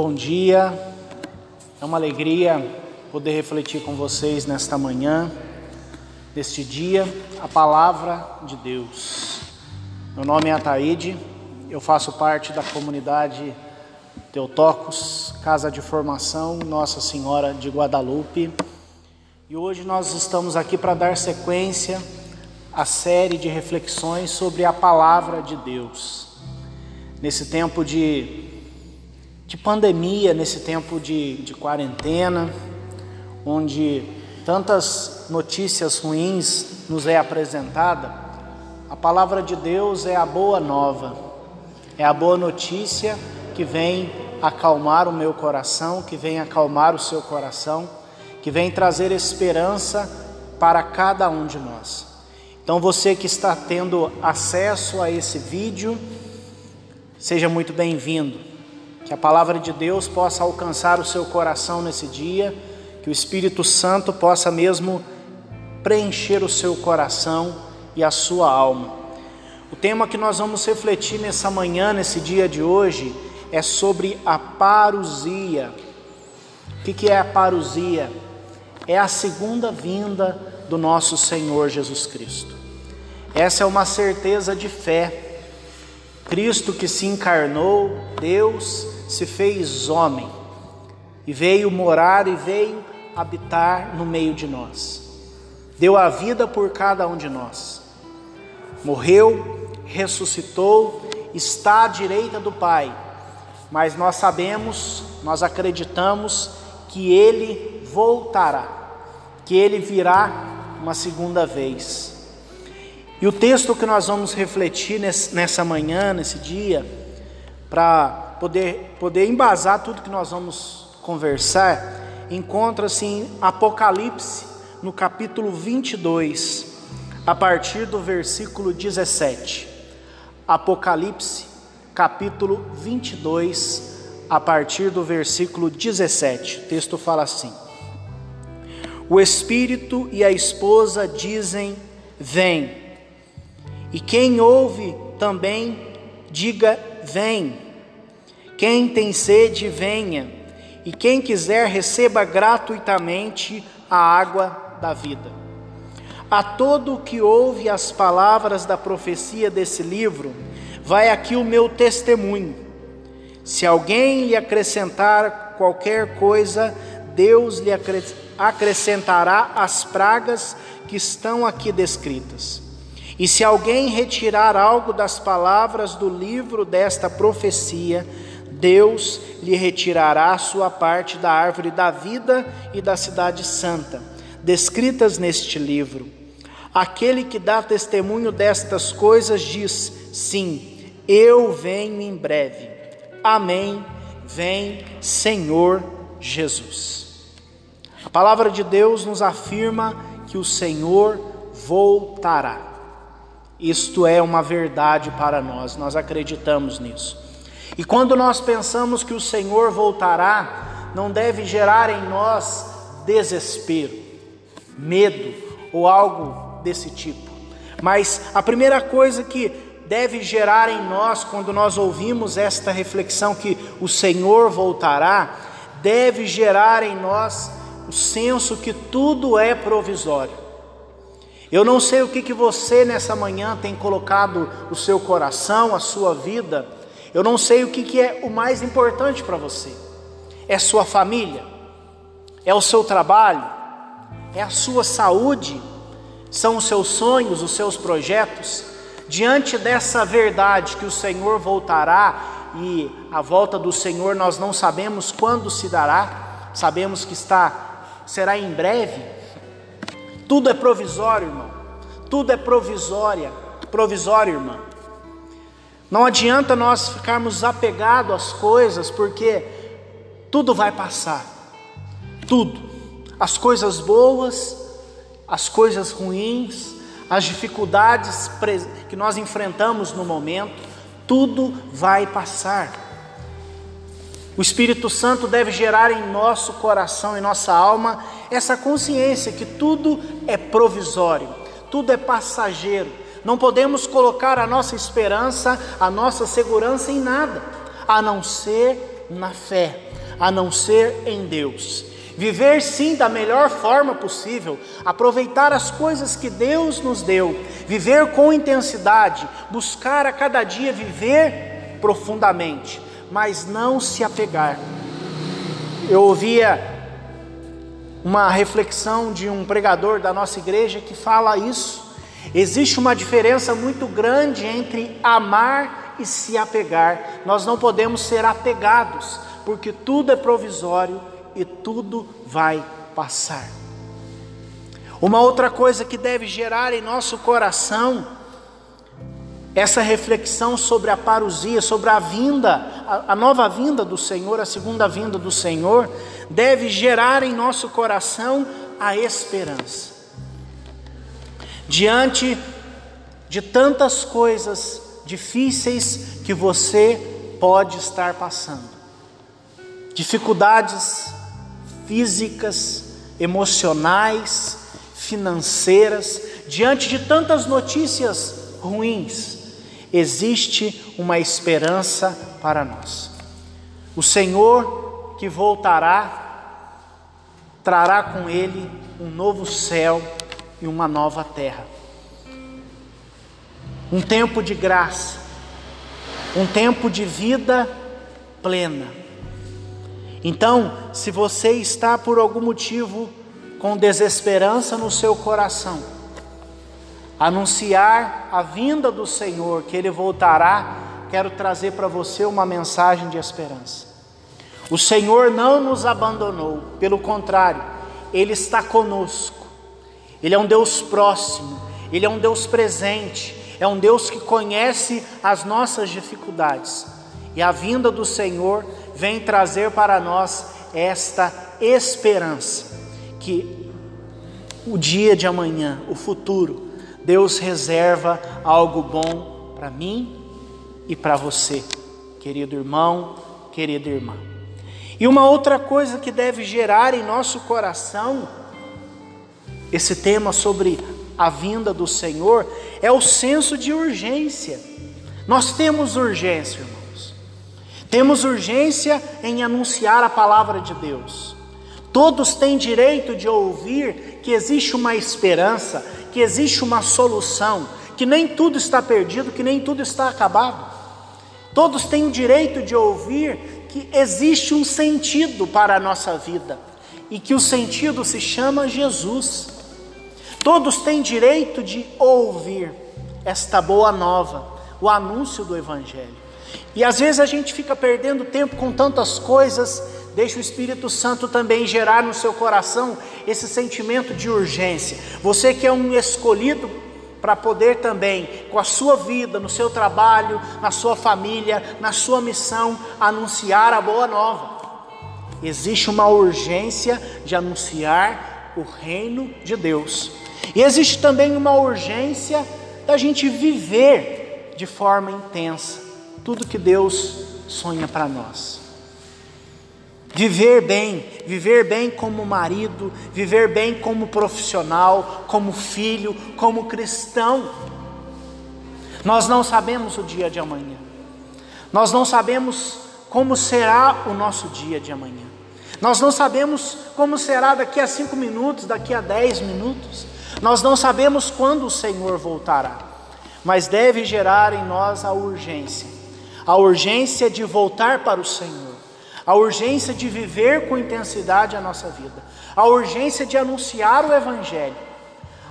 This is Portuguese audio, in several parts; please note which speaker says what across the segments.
Speaker 1: Bom dia, é uma alegria poder refletir com vocês nesta manhã, neste dia, a palavra de Deus. Meu nome é Ataíde, eu faço parte da comunidade Teotocos, Casa de Formação Nossa Senhora de Guadalupe, e hoje nós estamos aqui para dar sequência à série de reflexões sobre a palavra de Deus. Nesse tempo de de pandemia, nesse tempo de, de quarentena, onde tantas notícias ruins nos é apresentada, a palavra de Deus é a boa nova, é a boa notícia que vem acalmar o meu coração, que vem acalmar o seu coração, que vem trazer esperança para cada um de nós. Então você que está tendo acesso a esse vídeo, seja muito bem-vindo. Que a palavra de Deus possa alcançar o seu coração nesse dia, que o Espírito Santo possa mesmo preencher o seu coração e a sua alma. O tema que nós vamos refletir nessa manhã, nesse dia de hoje, é sobre a parousia. O que é a parousia? É a segunda vinda do nosso Senhor Jesus Cristo. Essa é uma certeza de fé. Cristo que se encarnou, Deus se fez homem e veio morar e veio habitar no meio de nós. Deu a vida por cada um de nós. Morreu, ressuscitou, está à direita do Pai. Mas nós sabemos, nós acreditamos que ele voltará, que ele virá uma segunda vez. E o texto que nós vamos refletir nessa manhã, nesse dia, para poder, poder embasar tudo que nós vamos conversar, encontra-se em Apocalipse, no capítulo 22, a partir do versículo 17. Apocalipse, capítulo 22, a partir do versículo 17. O texto fala assim: O Espírito e a esposa dizem: Vem. E quem ouve também diga: Vem. Quem tem sede, venha, e quem quiser, receba gratuitamente a água da vida. A todo que ouve as palavras da profecia desse livro, vai aqui o meu testemunho. Se alguém lhe acrescentar qualquer coisa, Deus lhe acrescentará as pragas que estão aqui descritas. E se alguém retirar algo das palavras do livro desta profecia, Deus lhe retirará sua parte da árvore da vida e da cidade santa, descritas neste livro. Aquele que dá testemunho destas coisas diz: Sim, eu venho em breve. Amém. Vem, Senhor Jesus. A palavra de Deus nos afirma que o Senhor voltará. Isto é uma verdade para nós, nós acreditamos nisso. E quando nós pensamos que o Senhor voltará, não deve gerar em nós desespero, medo ou algo desse tipo. Mas a primeira coisa que deve gerar em nós quando nós ouvimos esta reflexão que o Senhor voltará, deve gerar em nós o senso que tudo é provisório. Eu não sei o que, que você nessa manhã tem colocado o seu coração, a sua vida, eu não sei o que, que é o mais importante para você. É sua família? É o seu trabalho? É a sua saúde? São os seus sonhos, os seus projetos? Diante dessa verdade que o Senhor voltará e a volta do Senhor nós não sabemos quando se dará, sabemos que está será em breve. Tudo é provisório, irmão. Tudo é provisória, provisório, irmão. Não adianta nós ficarmos apegados às coisas, porque tudo vai passar. Tudo. As coisas boas, as coisas ruins, as dificuldades que nós enfrentamos no momento, tudo vai passar. O Espírito Santo deve gerar em nosso coração, em nossa alma, essa consciência que tudo é provisório, tudo é passageiro não podemos colocar a nossa esperança, a nossa segurança em nada, a não ser na fé, a não ser em Deus. Viver sim da melhor forma possível, aproveitar as coisas que Deus nos deu, viver com intensidade, buscar a cada dia viver profundamente, mas não se apegar. Eu ouvia uma reflexão de um pregador da nossa igreja que fala isso. Existe uma diferença muito grande entre amar e se apegar. Nós não podemos ser apegados, porque tudo é provisório e tudo vai passar. Uma outra coisa que deve gerar em nosso coração essa reflexão sobre a parousia, sobre a vinda, a, nova vinda do Senhor, a segunda vinda do Senhor, deve gerar em nosso coração a esperança. Diante de tantas coisas difíceis que você pode estar passando, dificuldades físicas, emocionais, financeiras, diante de tantas notícias ruins, existe uma esperança para nós. O Senhor que voltará, trará com ele um novo céu e uma nova terra. Um tempo de graça, um tempo de vida plena então, se você está por algum motivo com desesperança no seu coração, anunciar a vinda do Senhor, que Ele voltará, quero trazer para você uma mensagem de esperança. O Senhor não nos abandonou, pelo contrário, Ele está conosco. Ele é um Deus próximo, Ele é um Deus presente, é um Deus que conhece as nossas dificuldades. E a vinda do Senhor vem trazer para nós esta esperança que o dia de amanhã, o futuro, Deus reserva algo bom para mim e para você, querido irmão, querida irmã. E uma outra coisa que deve gerar em nosso coração esse tema sobre a vinda do Senhor é o senso de urgência. Nós temos urgência, irmão. Temos urgência em anunciar a palavra de Deus. Todos têm direito de ouvir que existe uma esperança, que existe uma solução, que nem tudo está perdido, que nem tudo está acabado. Todos têm direito de ouvir que existe um sentido para a nossa vida e que o sentido se chama Jesus. Todos têm direito de ouvir esta boa nova, o anúncio do Evangelho. E às vezes a gente fica perdendo tempo com tantas coisas, deixa o Espírito Santo também gerar no seu coração esse sentimento de urgência. Você que é um escolhido para poder também, com a sua vida, no seu trabalho, na sua família, na sua missão, anunciar a boa nova. Existe uma urgência de anunciar o reino de Deus. E existe também uma urgência da gente viver de forma intensa tudo que Deus sonha para nós. Viver bem, viver bem como marido, viver bem como profissional, como filho, como cristão. Nós não sabemos o dia de amanhã, nós não sabemos como será o nosso dia de amanhã, nós não sabemos como será daqui a cinco minutos, daqui a dez minutos, nós não sabemos quando o Senhor voltará, mas deve gerar em nós a urgência. A urgência de voltar para o Senhor, a urgência de viver com intensidade a nossa vida, a urgência de anunciar o Evangelho,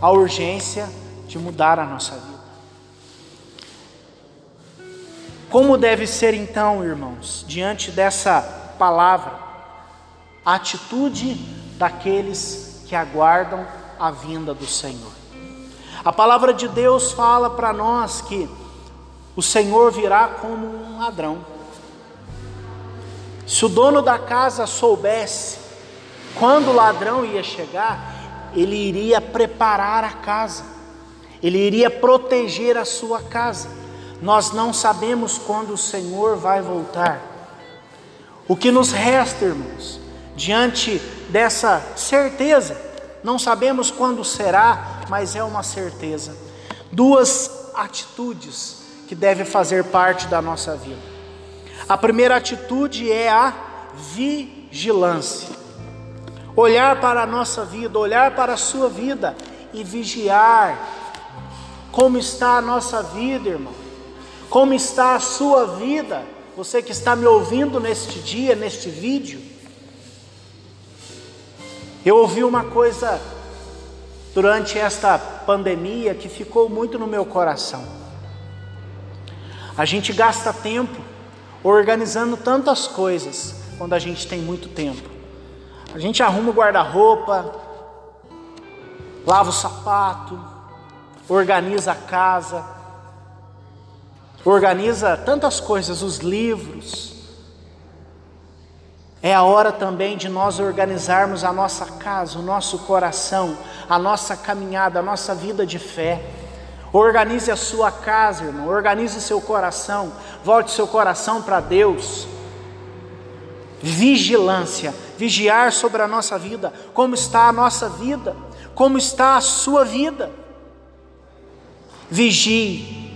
Speaker 1: a urgência de mudar a nossa vida. Como deve ser então, irmãos, diante dessa palavra, a atitude daqueles que aguardam a vinda do Senhor? A palavra de Deus fala para nós que o Senhor virá como um ladrão. Se o dono da casa soubesse quando o ladrão ia chegar, ele iria preparar a casa, ele iria proteger a sua casa. Nós não sabemos quando o Senhor vai voltar. O que nos resta, irmãos, diante dessa certeza, não sabemos quando será, mas é uma certeza. Duas atitudes que deve fazer parte da nossa vida. A primeira atitude é a vigilância. Olhar para a nossa vida, olhar para a sua vida e vigiar como está a nossa vida, irmão. Como está a sua vida? Você que está me ouvindo neste dia, neste vídeo. Eu ouvi uma coisa durante esta pandemia que ficou muito no meu coração. A gente gasta tempo organizando tantas coisas quando a gente tem muito tempo. A gente arruma o guarda-roupa, lava o sapato, organiza a casa, organiza tantas coisas, os livros. É a hora também de nós organizarmos a nossa casa, o nosso coração, a nossa caminhada, a nossa vida de fé. Organize a sua casa, irmão, organize seu coração, volte seu coração para Deus. Vigilância, vigiar sobre a nossa vida, como está a nossa vida, como está a sua vida. Vigie,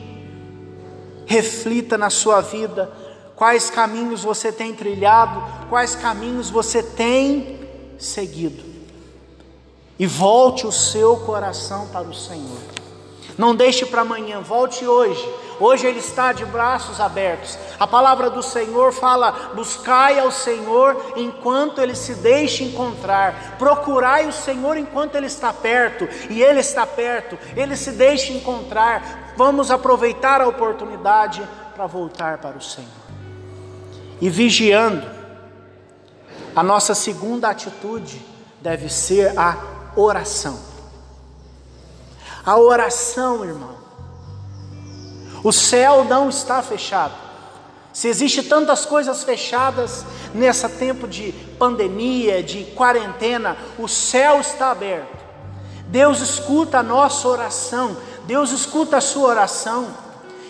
Speaker 1: reflita na sua vida, quais caminhos você tem trilhado, quais caminhos você tem seguido, e volte o seu coração para o Senhor. Não deixe para amanhã, volte hoje. Hoje Ele está de braços abertos. A palavra do Senhor fala: buscai ao Senhor enquanto Ele se deixe encontrar, procurai o Senhor enquanto Ele está perto, e Ele está perto, Ele se deixa encontrar. Vamos aproveitar a oportunidade para voltar para o Senhor. E vigiando, a nossa segunda atitude deve ser a oração. A oração, irmão. O céu não está fechado. Se existe tantas coisas fechadas nessa tempo de pandemia, de quarentena, o céu está aberto. Deus escuta a nossa oração, Deus escuta a sua oração.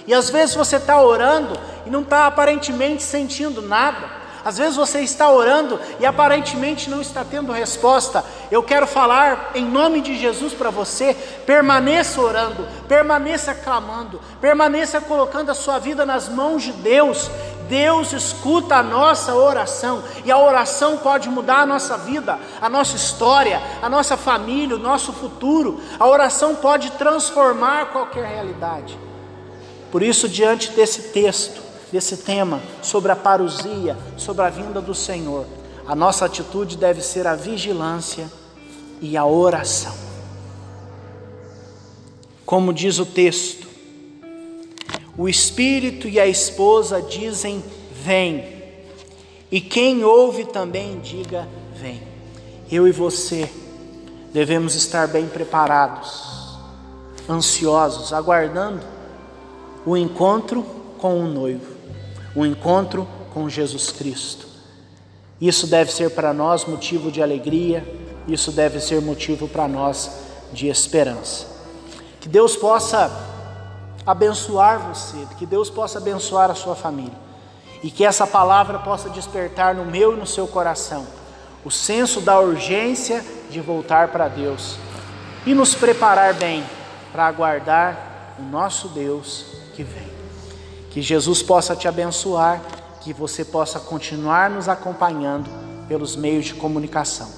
Speaker 1: E às vezes você está orando e não está aparentemente sentindo nada. Às vezes você está orando e aparentemente não está tendo resposta. Eu quero falar em nome de Jesus para você: permaneça orando, permaneça clamando, permaneça colocando a sua vida nas mãos de Deus. Deus escuta a nossa oração e a oração pode mudar a nossa vida, a nossa história, a nossa família, o nosso futuro. A oração pode transformar qualquer realidade. Por isso, diante desse texto, desse tema sobre a parousia, sobre a vinda do Senhor, a nossa atitude deve ser a vigilância e a oração. Como diz o texto, o espírito e a esposa dizem: Vem, e quem ouve também diga: Vem. Eu e você devemos estar bem preparados, ansiosos, aguardando o encontro com o noivo o encontro com Jesus Cristo. Isso deve ser para nós motivo de alegria, isso deve ser motivo para nós de esperança. Que Deus possa abençoar você, que Deus possa abençoar a sua família e que essa palavra possa despertar no meu e no seu coração o senso da urgência de voltar para Deus e nos preparar bem para aguardar o nosso Deus que vem. Que Jesus possa te abençoar, que você possa continuar nos acompanhando pelos meios de comunicação.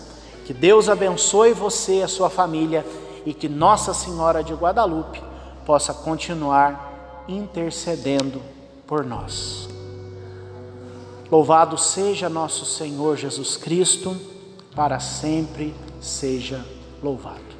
Speaker 1: Que Deus abençoe você e a sua família e que Nossa Senhora de Guadalupe possa continuar intercedendo por nós. Louvado seja nosso Senhor Jesus Cristo, para sempre seja louvado.